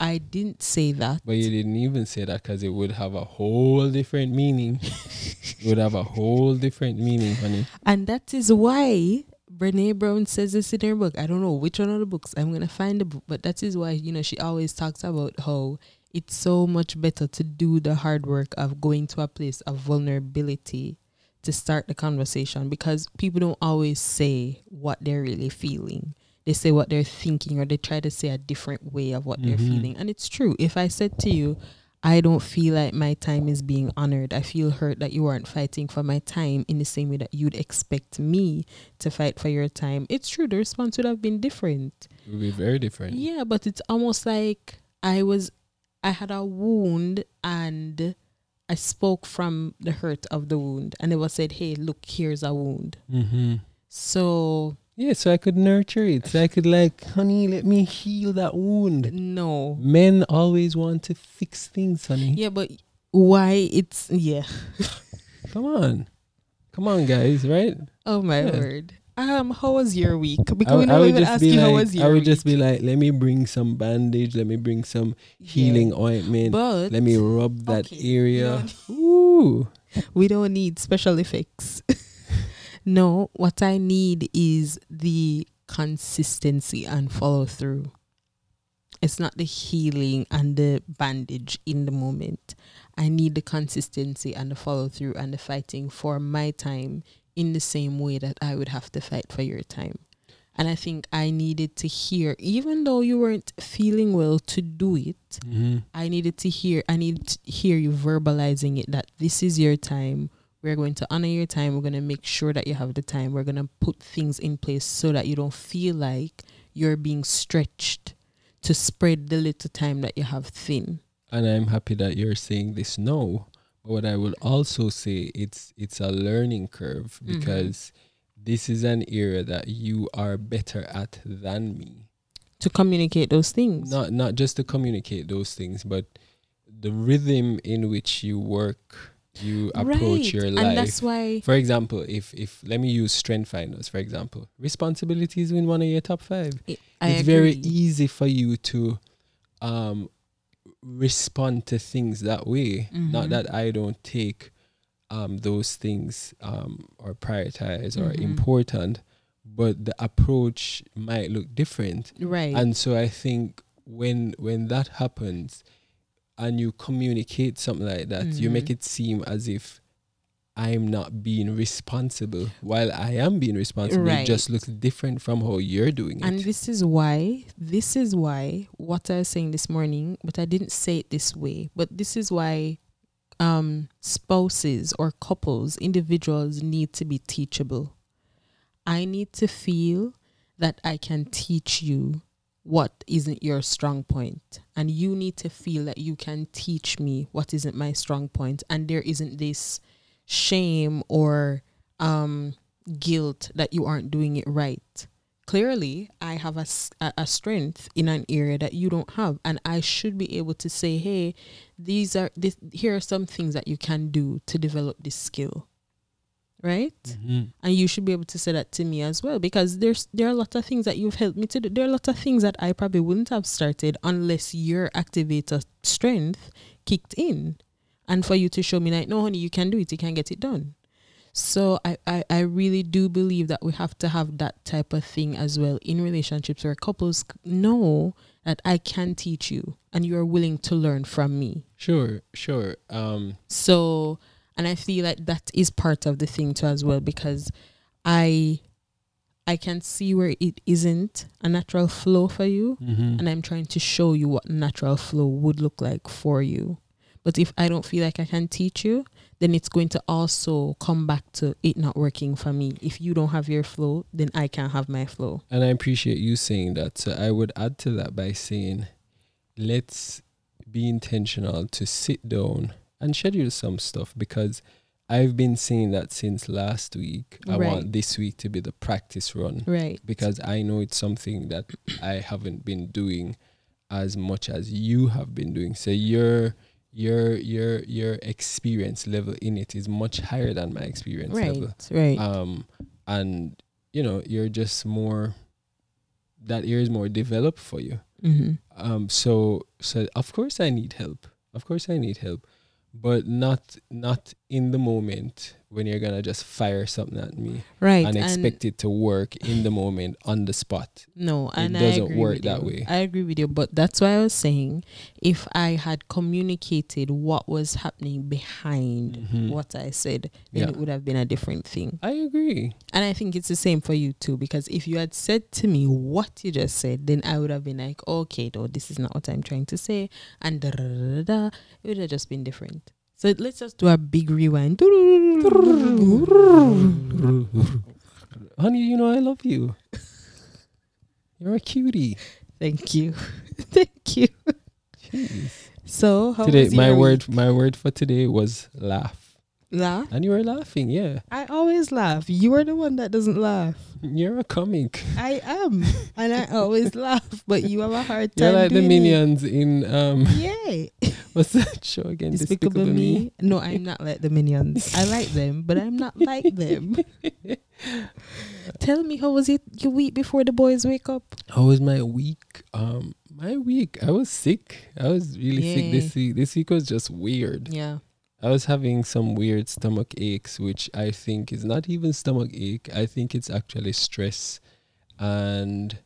Speaker 2: i didn't say that
Speaker 1: But you didn't even say that because it would have a whole different meaning. it would have a whole different meaning, honey.
Speaker 2: and that is why Brene Brown says this in her book. I don't know which one of the books. I'm gonna find the book, but that is why you know she always talks about how it's so much better to do the hard work of going to a place of vulnerability to start the conversation because people don't always say what they're really feeling. They say what they're thinking or they try to say a different way of what they're
Speaker 1: Mhm.
Speaker 2: feeling. And it's true. If I said to you, I don't feel like my time is being honored. I feel hurt that you aren't fighting for my time in the same way that you'd expect me to fight for your time. It's true, the response would have been different.
Speaker 1: It would be very different.
Speaker 2: Yeah, but it's almost like I was, I had a wound and I spoke from the hurt of the wound. And it was said, hey, look, here's a wound.
Speaker 1: Mm-hmm.
Speaker 2: So,
Speaker 1: Yeah, so I could nurture it. So I could like, honey, let me heal that wound.
Speaker 2: no.
Speaker 1: Men always want to fix things, honey.
Speaker 2: Yeah, but why it's, yeah. [laughs]
Speaker 1: Come on. Come on, guys, right?
Speaker 2: Oh my
Speaker 1: Yeah.
Speaker 2: word. Um, how was your week?
Speaker 1: I,
Speaker 2: Because we
Speaker 1: I
Speaker 2: never
Speaker 1: would
Speaker 2: even
Speaker 1: just
Speaker 2: ask
Speaker 1: be
Speaker 2: you how
Speaker 1: like,
Speaker 2: was your
Speaker 1: I would
Speaker 2: week.
Speaker 1: just be like, let me bring some bandage, let me bring some healing ointment,
Speaker 2: but
Speaker 1: let me rub that
Speaker 2: Okay,
Speaker 1: area. Ooh. [laughs]
Speaker 2: we don't need special effects. [laughs] no, what I need is the consistency and follow through. It's not the healing and the bandage in the moment. I need the consistency and the follow through and the fighting for my time in the same way that I would have to fight for your time. And I think I needed to hear, even though you weren't feeling well to do it,
Speaker 1: Mhm.
Speaker 2: I needed to hear I need to hear you verbalizing it that this is your time. We're going to honor your time. We're going to make sure that you have the time. We're going to put things in place so that you don't feel like you're being stretched to spread the little time that you have thin.
Speaker 1: And I'm happy that you're saying this now. But what I will also say it's it's a learning curve
Speaker 2: Mhm.
Speaker 1: because this is an area that you are better at than me.
Speaker 2: To communicate those things.
Speaker 1: Not not just to communicate those things, but the rhythm in which you work, you approach
Speaker 2: Right.
Speaker 1: your
Speaker 2: And
Speaker 1: life.
Speaker 2: that's why
Speaker 1: For example, if if let me use strength finders, for example, responsibilities in one of your top five.
Speaker 2: I
Speaker 1: it's very easy for you to um respond to things that way. Not
Speaker 2: Mhm.
Speaker 1: that I don't take um those things um or prioritize or
Speaker 2: Mhm.
Speaker 1: important, but the approach might look different.
Speaker 2: right.
Speaker 1: And so I think when when that happens and you communicate something like that, you
Speaker 2: Mhm.
Speaker 1: make it seem as if I'm not being responsible while I am being responsible. It just looks different from how you're doing it.
Speaker 2: And this is why, this is why what I was saying this morning, but I didn't say it this way, but this is why um, spouses or couples, individuals need to be teachable. I need to feel that I can teach you what isn't your strong. And you need to feel that you can teach me what isn't my strong. And there isn't this shame or um, guilt that you aren't doing it right clearly I have a strength in an area that you don't have and I should be able to say hey these are this here are some things that you can do to develop this skill right
Speaker 1: Mhm.
Speaker 2: and you should be able to say that to me as well because there's there are a lot of things that you've helped me to do there are a lot of things that I probably wouldn't have started unless your activator strength kicked in and for you to show me like no honey you can do it you can get it done so I, I, I really do believe that we have to have that type of thing as well in relationships where couples know that I can teach you and you are willing to learn from me.
Speaker 1: Sure, sure. Um,
Speaker 2: So and I feel like that is part of the thing too as well because I I can see where it isn't a natural flow for you
Speaker 1: mhm.
Speaker 2: and I'm trying to show you what natural flow would look like for you. But if I don't feel like I can teach you, then it's going to also come back to it not working for me. If you don't have your flow, then I can't have my flow.
Speaker 1: And I appreciate you saying that. So I would add to that by saying, let's be intentional to sit down and schedule some stuff because I've been saying that since last week. I
Speaker 2: Right.
Speaker 1: want this week to be the practice run
Speaker 2: Right.
Speaker 1: because I know it's something that I haven't been doing as much as you have been doing. So your your your your experience level in it is much higher than my experience
Speaker 2: Right.
Speaker 1: level
Speaker 2: Right.
Speaker 1: um and you know you're just more that area is more developed for you
Speaker 2: mm-hmm.
Speaker 1: um so so of course i need help of course i need help but not not in the moment when you're gonna just fire something at me
Speaker 2: right
Speaker 1: and expect it to work in the moment on the spot.
Speaker 2: No, and I
Speaker 1: doesn't
Speaker 2: agree
Speaker 1: work that way.
Speaker 2: I agree with you, but that's why I was saying if I had communicated what was happening behind
Speaker 1: Mhm.
Speaker 2: what I said, then
Speaker 1: Yeah.
Speaker 2: it would have been a different thing.
Speaker 1: I agree.
Speaker 2: And I think it's the same for you too, because if you had said to me what you just said, then I would have been like, okay, though this is not what I'm trying to say, and da da. da. It would have just been different. So let's just do a big rewind.
Speaker 1: Honey, you know I love you. You're a cutie.
Speaker 2: Thank you, [laughs] thank you.
Speaker 1: Jeez.
Speaker 2: So how
Speaker 1: today
Speaker 2: was
Speaker 1: my
Speaker 2: your
Speaker 1: word my word for today was laugh.
Speaker 2: Laugh.
Speaker 1: And you were laughing, yeah.
Speaker 2: I always laugh. You are the one that doesn't laugh.
Speaker 1: You're a comic.
Speaker 2: I am, and I always [laughs] laugh. But you have a hard time.
Speaker 1: You're like the
Speaker 2: doing it.
Speaker 1: minions in um
Speaker 2: Yeah, [laughs]
Speaker 1: what's that show again?
Speaker 2: Despicable, Me. No, I'm not like the minions. I like them, but I'm not like them. [laughs] Tell me, how was it your week before the boys wake up?
Speaker 1: How was my week? Um my week. I was sick. I was really sick this week. This week was just weird.
Speaker 2: Yeah.
Speaker 1: I was having some weird stomach aches, which I think is not even stomach ache. I think it's actually stress and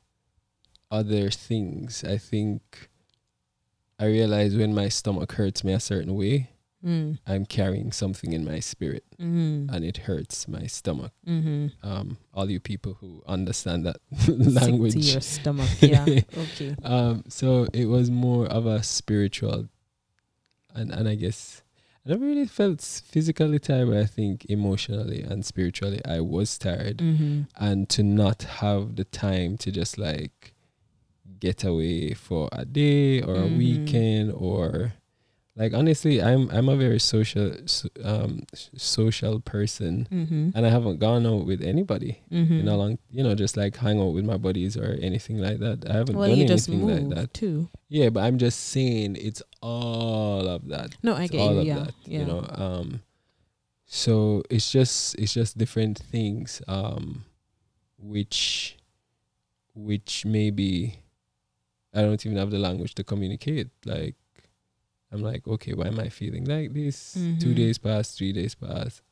Speaker 1: other things. I think I realize when my stomach hurts me a certain way,
Speaker 2: Mm.
Speaker 1: I'm carrying something in my spirit
Speaker 2: Mm.
Speaker 1: and it hurts my stomach.
Speaker 2: Mm-hmm.
Speaker 1: Um, all you people who understand that [laughs]
Speaker 2: Sick to
Speaker 1: language.
Speaker 2: your stomach. Yeah. [laughs] okay.
Speaker 1: Um, so it was more of a spiritual, and and I guess I never really felt physically tired, but I think emotionally and spiritually I was tired,
Speaker 2: Mm-hmm.
Speaker 1: and to not have the time to just like get away for a day or a
Speaker 2: Mhm.
Speaker 1: weekend or like honestly, I'm I'm a very social um social person,
Speaker 2: Mm-hmm.
Speaker 1: and I haven't gone out with anybody
Speaker 2: Mm-hmm.
Speaker 1: in a long, you know, just like hang out with my buddies or anything like that. I haven't
Speaker 2: Well,
Speaker 1: done anything like that.
Speaker 2: too.
Speaker 1: Yeah, but I'm just saying it's all of that.
Speaker 2: No, I
Speaker 1: It's
Speaker 2: get
Speaker 1: all
Speaker 2: you.
Speaker 1: of
Speaker 2: Yeah.
Speaker 1: that.
Speaker 2: yeah.
Speaker 1: You know, um so it's just it's just different things um which which maybe I don't even have the language to communicate. Like I'm like, okay, why am I feeling like this? Two
Speaker 2: Mhm.
Speaker 1: days pass, three days pass.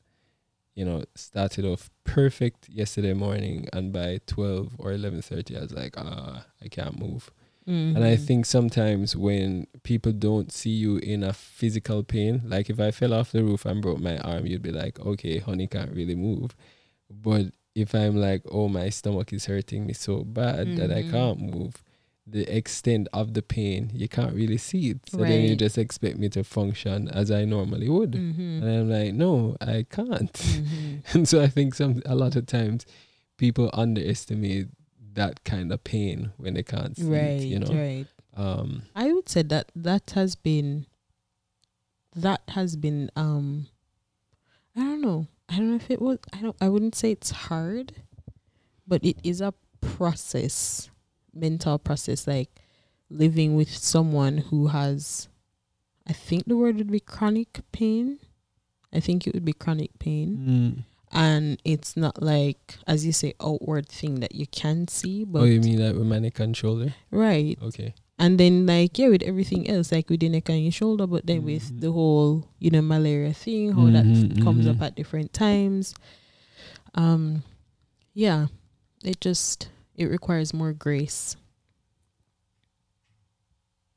Speaker 1: You know, started off perfect yesterday morning and by twelve or eleven thirty I was like, ah, I can't move. And I
Speaker 2: Mhm.
Speaker 1: think sometimes when people don't see you in a physical pain, like if I fell off the roof and broke my arm, you'd be like, okay, honey can't really move. But if I'm like, oh, my stomach is hurting me so bad that I
Speaker 2: Mhm.
Speaker 1: can't move, the extent of the pain, you can't really see it. So then you just expect me to function as I normally would.
Speaker 2: Mhm.
Speaker 1: And I'm like, no, I can't.
Speaker 2: Mhm. [laughs]
Speaker 1: and so I think some a lot of times people underestimate that kind of pain when they can't see
Speaker 2: Right.
Speaker 1: it, you know.
Speaker 2: Right.
Speaker 1: Um
Speaker 2: I would say that that has been that has been um I don't know. I don't know if it was I don't I wouldn't say it's hard, but it is a process, mental process like living with someone who has I think the word would be chronic pain. I think it would be chronic pain.
Speaker 1: Mm.
Speaker 2: And it's not like as you say outward thing that you can see, but
Speaker 1: oh, you mean like with my neck and shoulder?
Speaker 2: right.
Speaker 1: Okay.
Speaker 2: And then like yeah, with everything else, like with the neck and your shoulder, but then
Speaker 1: Mhm.
Speaker 2: with the whole, you know, malaria thing, how that
Speaker 1: Mhm,
Speaker 2: f- comes
Speaker 1: mhm.
Speaker 2: up at different times. Um yeah. It just it requires more grace.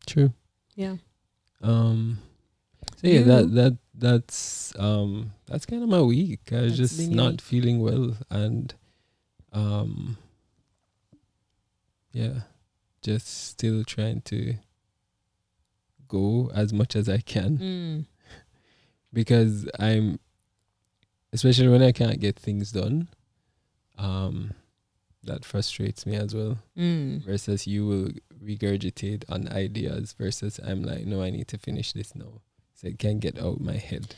Speaker 1: True.
Speaker 2: Yeah.
Speaker 1: Um so yeah, that
Speaker 2: You?
Speaker 1: that that's um that's kind of my week. I was just not feeling well and um yeah, just still trying to go as much as I can.
Speaker 2: Mm.
Speaker 1: because I'm especially when I can't get things done. Um that frustrates me as well.
Speaker 2: Mm.
Speaker 1: Versus you will regurgitate on ideas versus I'm like, no, I need to finish this now. So it can get out my head.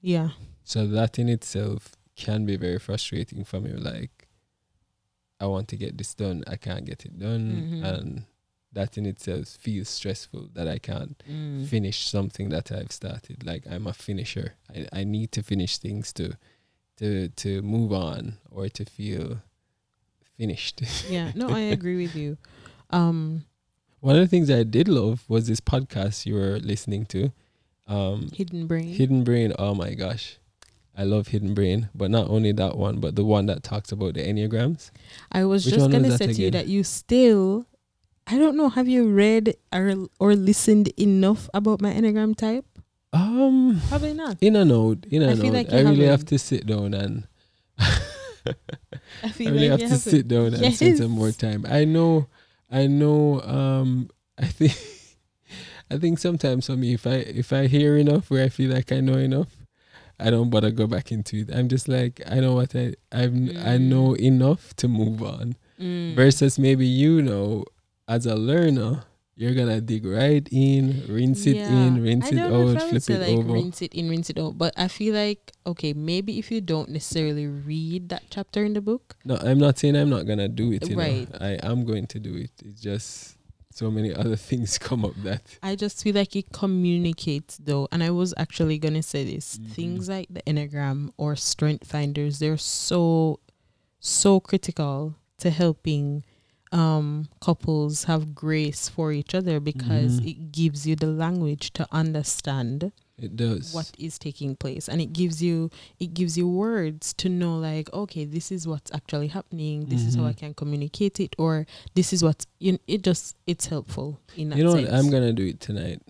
Speaker 2: Yeah.
Speaker 1: So that in itself can be very frustrating for me. Like I want to get this done, I can't get it done.
Speaker 2: Mhm.
Speaker 1: And that in itself feels stressful that I can't
Speaker 2: Mm.
Speaker 1: finish something that I've started. Like I'm a finisher. I, I need to finish things to to to move on or to feel finished. [laughs]
Speaker 2: Yeah. No, I agree with you. Um
Speaker 1: One of the things I did love was this podcast you were listening to. Um,
Speaker 2: Hidden brain.
Speaker 1: Hidden Brain. Oh my gosh, I love Hidden Brain. But not only that one, but the one that talks about the enneagrams.
Speaker 2: I was
Speaker 1: Which
Speaker 2: just gonna
Speaker 1: that
Speaker 2: say to you that you still I don't know, have you read or or listened enough about my Enneagram type?
Speaker 1: Um,
Speaker 2: Probably not.
Speaker 1: in a note, in a
Speaker 2: I like
Speaker 1: I really have
Speaker 2: haven't.
Speaker 1: to sit down and. [laughs]
Speaker 2: I feel I
Speaker 1: really
Speaker 2: like
Speaker 1: have to sit down and spend some more time. I know, I know. Um, [laughs] I think, I think sometimes for me, if I if I hear enough where I feel like I know enough, I don't bother go back into it. I'm just like I know what I I've I
Speaker 2: Mm.
Speaker 1: know enough to move on.
Speaker 2: Mm.
Speaker 1: Versus maybe you know, as a learner, you're gonna dig right in, rinse it in, rinse it
Speaker 2: don't know if
Speaker 1: out, flip it
Speaker 2: like
Speaker 1: over.
Speaker 2: rinse it in, rinse it out. But I feel like okay, maybe if you don't necessarily read that chapter in the book,
Speaker 1: No, I'm not saying I'm not gonna do it.
Speaker 2: Right.
Speaker 1: know, I am going to do it. It's just so many [laughs] other things come up that
Speaker 2: I just feel like it communicates though. And I was actually gonna say this.
Speaker 1: Mhm.
Speaker 2: Things like the Enneagram or strength finders, they're so so critical to helping um couples have grace for each other because
Speaker 1: Mhm.
Speaker 2: it gives you the language to understand
Speaker 1: it does.
Speaker 2: what is taking place and it gives you it gives you words to know like okay this is what's actually happening this is how i
Speaker 1: Mhm.
Speaker 2: can communicate it or this is what you it just it's helpful in that
Speaker 1: You know
Speaker 2: sense.
Speaker 1: what? I'm gonna do it tonight.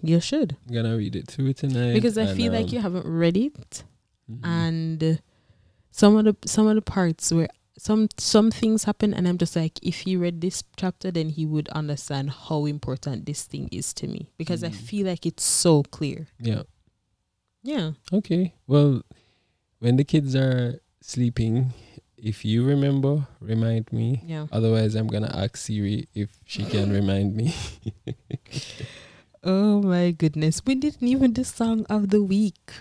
Speaker 2: you should
Speaker 1: I'm gonna read it through tonight
Speaker 2: because i feel like
Speaker 1: um,
Speaker 2: you haven't read it
Speaker 1: mhm.
Speaker 2: and some of the some of the parts where some some things happen and i'm just like if he read this chapter then he would understand how important this thing is to me because i
Speaker 1: Mm.
Speaker 2: feel like it's so clear
Speaker 1: yeah.
Speaker 2: yeah
Speaker 1: Okay. Well, when the kids are sleeping, if you remember, remind me.
Speaker 2: yeah
Speaker 1: Otherwise, I'm gonna ask Siri if she can [laughs] remind me.
Speaker 2: Oh my goodness. We didn't even do song of the week.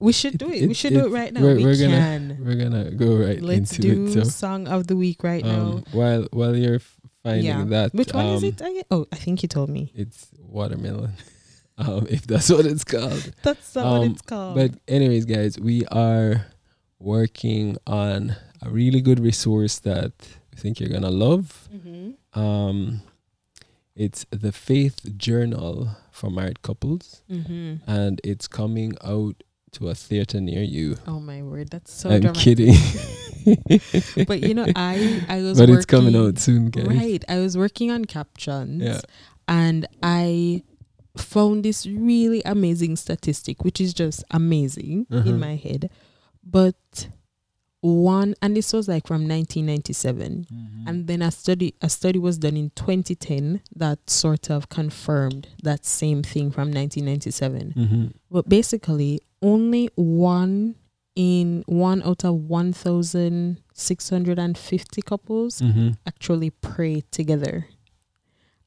Speaker 2: We should do it. we
Speaker 1: it-
Speaker 2: should do it right now.
Speaker 1: we're-
Speaker 2: we
Speaker 1: we're gonna-
Speaker 2: can.
Speaker 1: We're gonna go right
Speaker 2: Let's
Speaker 1: into
Speaker 2: do
Speaker 1: it. So,
Speaker 2: song of the week right now.
Speaker 1: um, while while you're finding
Speaker 2: Yeah.
Speaker 1: that,
Speaker 2: Which one is
Speaker 1: um,
Speaker 2: it again? Oh, I think you told me.
Speaker 1: It's watermelon. [laughs] um, if that's what it's called.
Speaker 2: That's not
Speaker 1: Um,
Speaker 2: what it's called.
Speaker 1: But anyways, guys, we are working on a really good resource that I think you're gonna love.
Speaker 2: Mhm.
Speaker 1: Um, it's the Faith Journal for married couples,
Speaker 2: Mhm.
Speaker 1: and it's coming out to a theater near you.
Speaker 2: Oh my word, that's so
Speaker 1: I'm
Speaker 2: dramatic.
Speaker 1: kidding, [laughs]
Speaker 2: But you know, [laughs] I I was
Speaker 1: but
Speaker 2: working,
Speaker 1: it's coming out soon, guys.
Speaker 2: Right. I was working on captions
Speaker 1: Yeah.
Speaker 2: and I found this really amazing statistic, which is just amazing
Speaker 1: Uh-huh.
Speaker 2: in my head. But one and this was like from 1997
Speaker 1: Mm-hmm.
Speaker 2: and then a study a study was done in 2010 that sort of confirmed that same thing from 1997
Speaker 1: Mm-hmm.
Speaker 2: but basically only one in one out of 1650 couples
Speaker 1: Mm-hmm.
Speaker 2: actually pray together.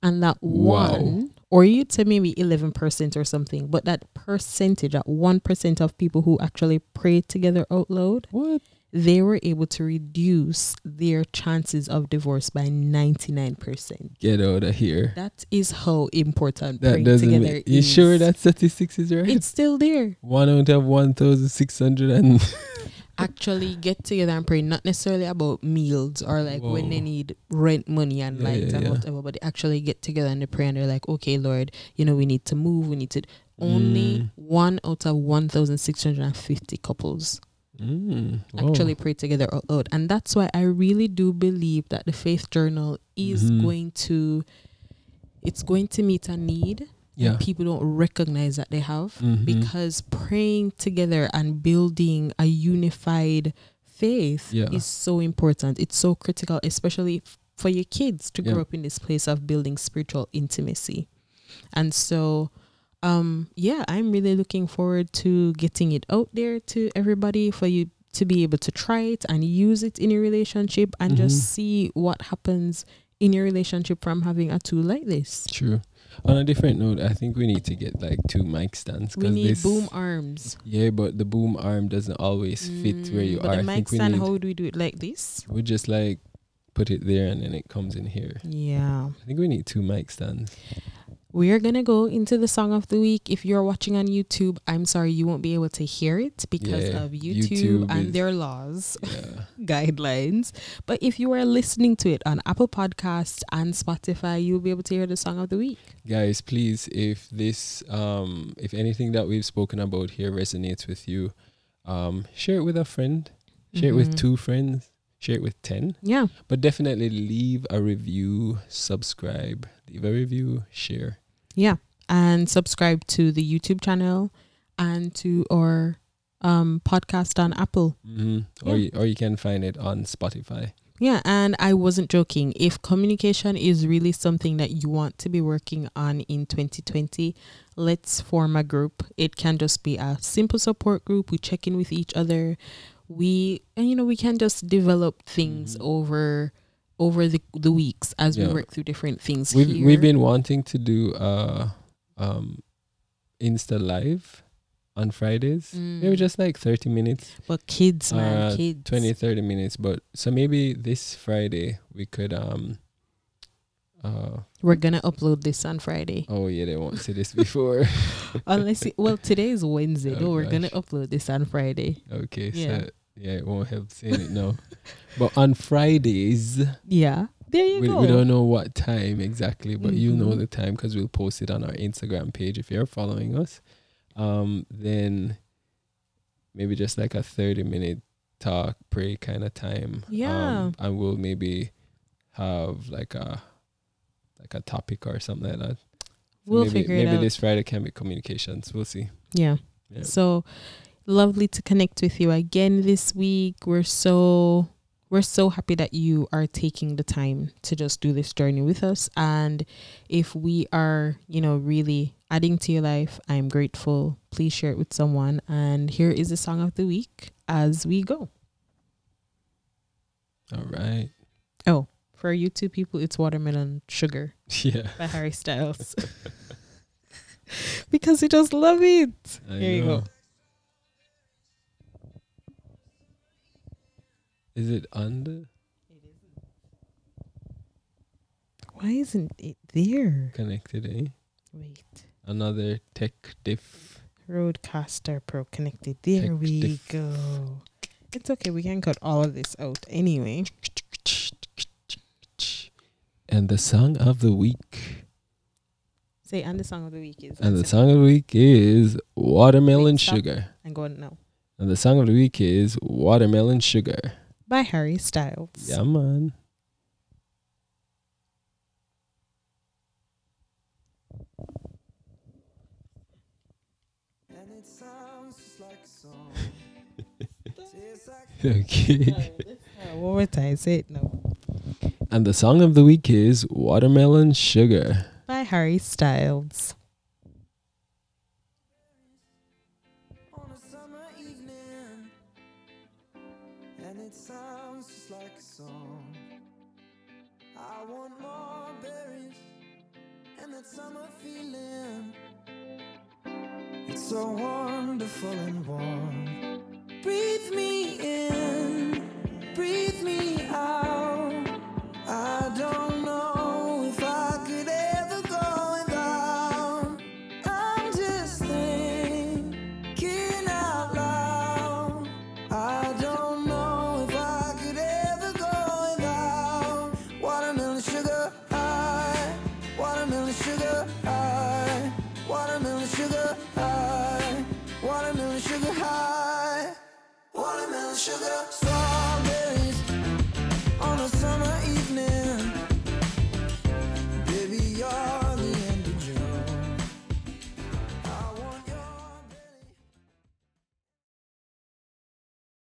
Speaker 2: And that
Speaker 1: Wow.
Speaker 2: one, or you'd say maybe 11% or something, but that percentage, that 1% of people who actually pray together out loud,
Speaker 1: What?
Speaker 2: They were able to reduce their chances of divorce by 99%.
Speaker 1: Get out of here.
Speaker 2: That is how important
Speaker 1: That
Speaker 2: praying
Speaker 1: doesn't.
Speaker 2: together
Speaker 1: Make, you
Speaker 2: is.
Speaker 1: sure that statistics is right?
Speaker 2: it's still there?
Speaker 1: one out of one thousand six hundred and. [laughs]
Speaker 2: Actually, get together and pray, not necessarily about meals or like when they need rent money and
Speaker 1: Yeah,
Speaker 2: light
Speaker 1: yeah,
Speaker 2: and
Speaker 1: yeah.
Speaker 2: whatever, but they actually get together and they pray and they're like, okay, Lord, you know, we need to move, we need to. Only
Speaker 1: Mm.
Speaker 2: one out of 1,650 couples
Speaker 1: Mm,
Speaker 2: actually pray together out loud. And that's why I really do believe that the Faith Journal is
Speaker 1: Mhm.
Speaker 2: going to. It's going to meet a need
Speaker 1: yeah.
Speaker 2: that people don't recognize that they have
Speaker 1: Mhm.
Speaker 2: because praying together and building a unified faith
Speaker 1: Yeah.
Speaker 2: is so important. It's so critical, especially f- for your kids to grow up in this place of building spiritual intimacy. And so, um, yeah, I'm really looking forward to getting it out there to everybody for you to be able to try it and use it in your relationship and
Speaker 1: Mhm.
Speaker 2: just see what happens in your relationship from having a tool like this.
Speaker 1: True. On a different note, I think we need to get like two mic stands.
Speaker 2: We need
Speaker 1: this-
Speaker 2: boom arms.
Speaker 1: Yeah, but the boom arm doesn't always fit where
Speaker 2: Mm,
Speaker 1: you
Speaker 2: but
Speaker 1: are.
Speaker 2: the mic stand,
Speaker 1: need.
Speaker 2: how do we do it like this?
Speaker 1: we just like put it there and then it comes in here.
Speaker 2: Yeah.
Speaker 1: I think we need two mic stands.
Speaker 2: We are gonna go into the song of the week. If you're watching on YouTube, I'm sorry you won't be able to hear it because
Speaker 1: Yeah,
Speaker 2: of YouTube,
Speaker 1: YouTube
Speaker 2: and
Speaker 1: is-
Speaker 2: their laws [laughs]
Speaker 1: Yeah. [laughs]
Speaker 2: guidelines. But if you are listening to it on Apple Podcasts and Spotify, you'll be able to hear the song of the week.
Speaker 1: Guys, please, if this, um, if anything that we've spoken about here resonates with you, um, share it with a friend, share it with
Speaker 2: Mhm.
Speaker 1: two friends, share it with 10.
Speaker 2: Yeah.
Speaker 1: But definitely leave a review, subscribe, leave a review, share.
Speaker 2: Yeah. And subscribe to the YouTube channel and to our um podcast on Apple.
Speaker 1: hmm Or, you, or you can find it on Spotify.
Speaker 2: Yeah, and I wasn't joking. If communication is really something that you want to be working on in 2020, let's form a group. It can just be a simple support group. We check in with each other. We and you know we can just develop things
Speaker 1: Mhm.
Speaker 2: over over the the weeks as we work through different things.
Speaker 1: We've
Speaker 2: here.
Speaker 1: we've been wanting to do uh um Insta live on Fridays. Maybe
Speaker 2: Mm.
Speaker 1: just like 30 minutes,
Speaker 2: but kids, man,
Speaker 1: uh,
Speaker 2: kids.
Speaker 1: 20 30 minutes, but so maybe this Friday we could um uh
Speaker 2: We're gonna upload this on Friday.
Speaker 1: oh yeah, they won't see this [laughs] before. [laughs]
Speaker 2: Unless it, well, today is Wednesday.
Speaker 1: Oh,
Speaker 2: no, we're gonna upload this on Friday.
Speaker 1: okay,
Speaker 2: Yeah.
Speaker 1: so yeah, it won't help seeing it now. [laughs] but on Fridays
Speaker 2: Yeah, there you
Speaker 1: we,
Speaker 2: go.
Speaker 1: we don't know what time exactly, but you know
Speaker 2: Mhm.
Speaker 1: the time because we'll post it on our Instagram page if you're following us. Um, then maybe just like a thirty minute talk, pray kind of time.
Speaker 2: Yeah.
Speaker 1: Um, and we'll maybe have like a like a topic or something like that.
Speaker 2: We'll
Speaker 1: maybe,
Speaker 2: figure it
Speaker 1: maybe
Speaker 2: out.
Speaker 1: Maybe this Friday can be communications. We'll see.
Speaker 2: Yeah.
Speaker 1: Yeah.
Speaker 2: So lovely to connect with you again this week. We're so we're so happy that you are taking the time to just do this journey with us. And if we are, you know, really adding to your life, I'm grateful. Please share it with someone. And here is the song of the week as we go.
Speaker 1: All right.
Speaker 2: Oh, for you two people, it's Watermelon Sugar [laughs]
Speaker 1: Yeah.
Speaker 2: by Harry Styles. [laughs] because we just love it.
Speaker 1: I
Speaker 2: Here you go.
Speaker 1: Is it under It isn't.
Speaker 2: Why isn't it there?
Speaker 1: connected? Eh?
Speaker 2: Wait.
Speaker 1: Another tech diff.
Speaker 2: RODECaster Pro connected. There
Speaker 1: Tech
Speaker 2: we
Speaker 1: diff.
Speaker 2: go. It's okay. We can cut all of this out anyway.
Speaker 1: And the song of the week.
Speaker 2: Say, and the song of the week is.
Speaker 1: And the song of the week is Watermelon
Speaker 2: Wait.
Speaker 1: Sugar.
Speaker 2: I'm going now.
Speaker 1: And the song of the week is Watermelon Sugar.
Speaker 2: By Harry Styles.
Speaker 1: Yeah, man.
Speaker 3: And it sounds just like a song. Tastes [laughs] like
Speaker 1: Okay.
Speaker 2: What would I say it now?
Speaker 1: And the song of the week is Watermelon Sugar.
Speaker 2: By Harry Styles.